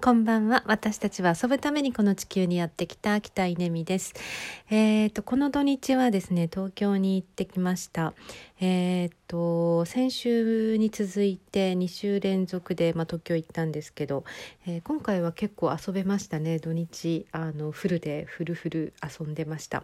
こんばんは。私たちは遊ぶためにこの地球にやってきた北稲美です。えっ、ー、と、この土日はですね、東京に行ってきました。えっ、ー、と、先週に続いて2週連続で、まあ、東京行ったんですけど、えー、今回は結構遊べましたね。土日、あの、フルでフルフル遊んでました。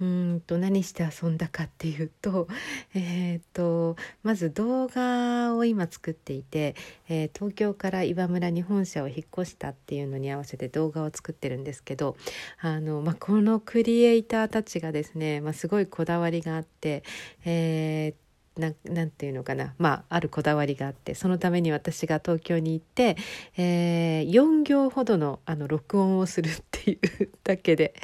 うんと、何して遊んだかっていうと、えっ、と、まず動画を今作っていて、え東京から岩村に本社を引っ越したっていうのに合わせて動画を作ってるんですけどあの、まあ、このクリエイターたちがですね、まあ、すごいこだわりがあって、えーななんていうのかなまああるこだわりがあってそのために私が東京に行って、えー、4行ほどのあの録音をするっていうだけで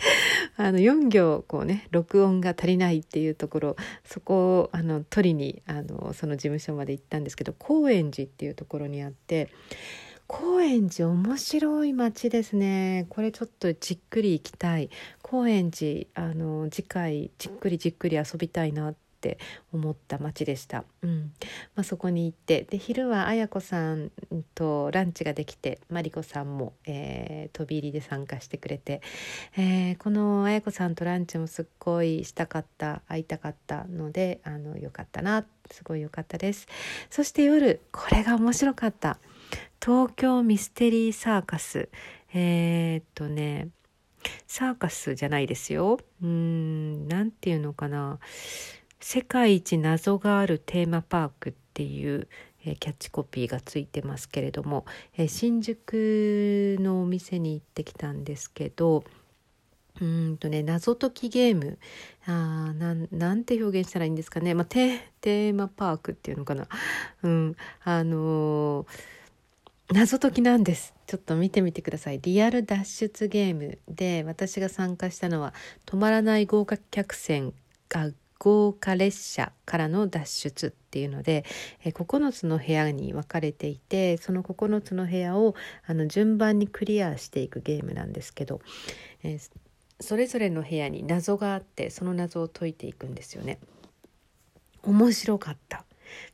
あの4行こうね録音が足りないっていうところそこをあの取りにあのその事務所まで行ったんですけど高円寺っていうところにあって高円寺面白い街ですね。これちょっとじっくり行きたい。高円寺あの次回じっくりじっくり遊びたいなって思った街でした、うん。まあ、そこに行って。で昼は綾子さんとランチができてマリコさんも、えー、飛び入りで参加してくれて、えー、この綾子さんとランチもすっごいしたかった会いたかったのであのよかったな。すごい良かったです。そして夜これが面白かった。東京ミステリーサーカス。えー、っとねサーカスじゃないですよ。うん何て言うのかな。世界一謎があるテーマパークっていうえキャッチコピーがついてますけれども、え新宿のお店に行ってきたんですけどうんとね謎解きゲーム。あななんて表現したらいいんですかね、まあ、テーマパークっていうのかな、うん、あのー謎解きなんです。ちょっと見てみてください。リアル脱出ゲームで私が参加したのは止まらない豪華客船が豪華列車からの脱出っていうので、え9つの部屋に分かれていてその9つの部屋をあの順番にクリアしていくゲームなんですけど、えー、それぞれの部屋に謎があってその謎を解いていくんですよね。面白かった。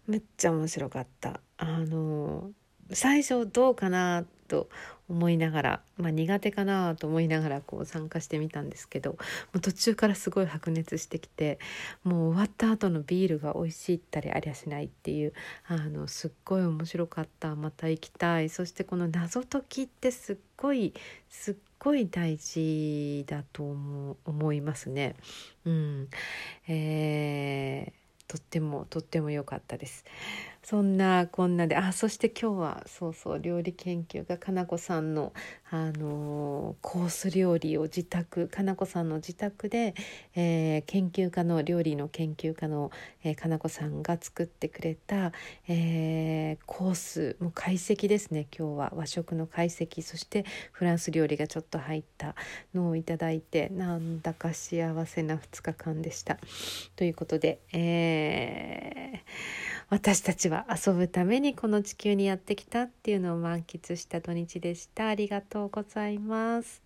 めっちゃ面白かった。あの最初どうかなと思いながら、まあ、苦手かなと思いながらこう参加してみたんですけどもう途中からすごい白熱してきてもう終わった後のビールが美味しいったりありゃしないっていうあのすっごい面白かったまた行きたいそしてこの謎解きってすっごいすっごい大事だと思いますね。うんえーとってもとっても良かったです。そんなこんなであそして今日はそうそう料理研究家かなこさんの、あのコース料理を自宅かなこさんの自宅で、えー、研究家の料理の研究家の、えー、かなこさんが作ってくれた、えー、コースもう解析ですね今日は和食の解析そしてフランス料理がちょっと入ったのをいただいてなんだか幸せな2日間でした。ということで、えー私たちはは遊ぶためにこの地球にやってきたっていうのを満喫した土日でした。ありがとうございます。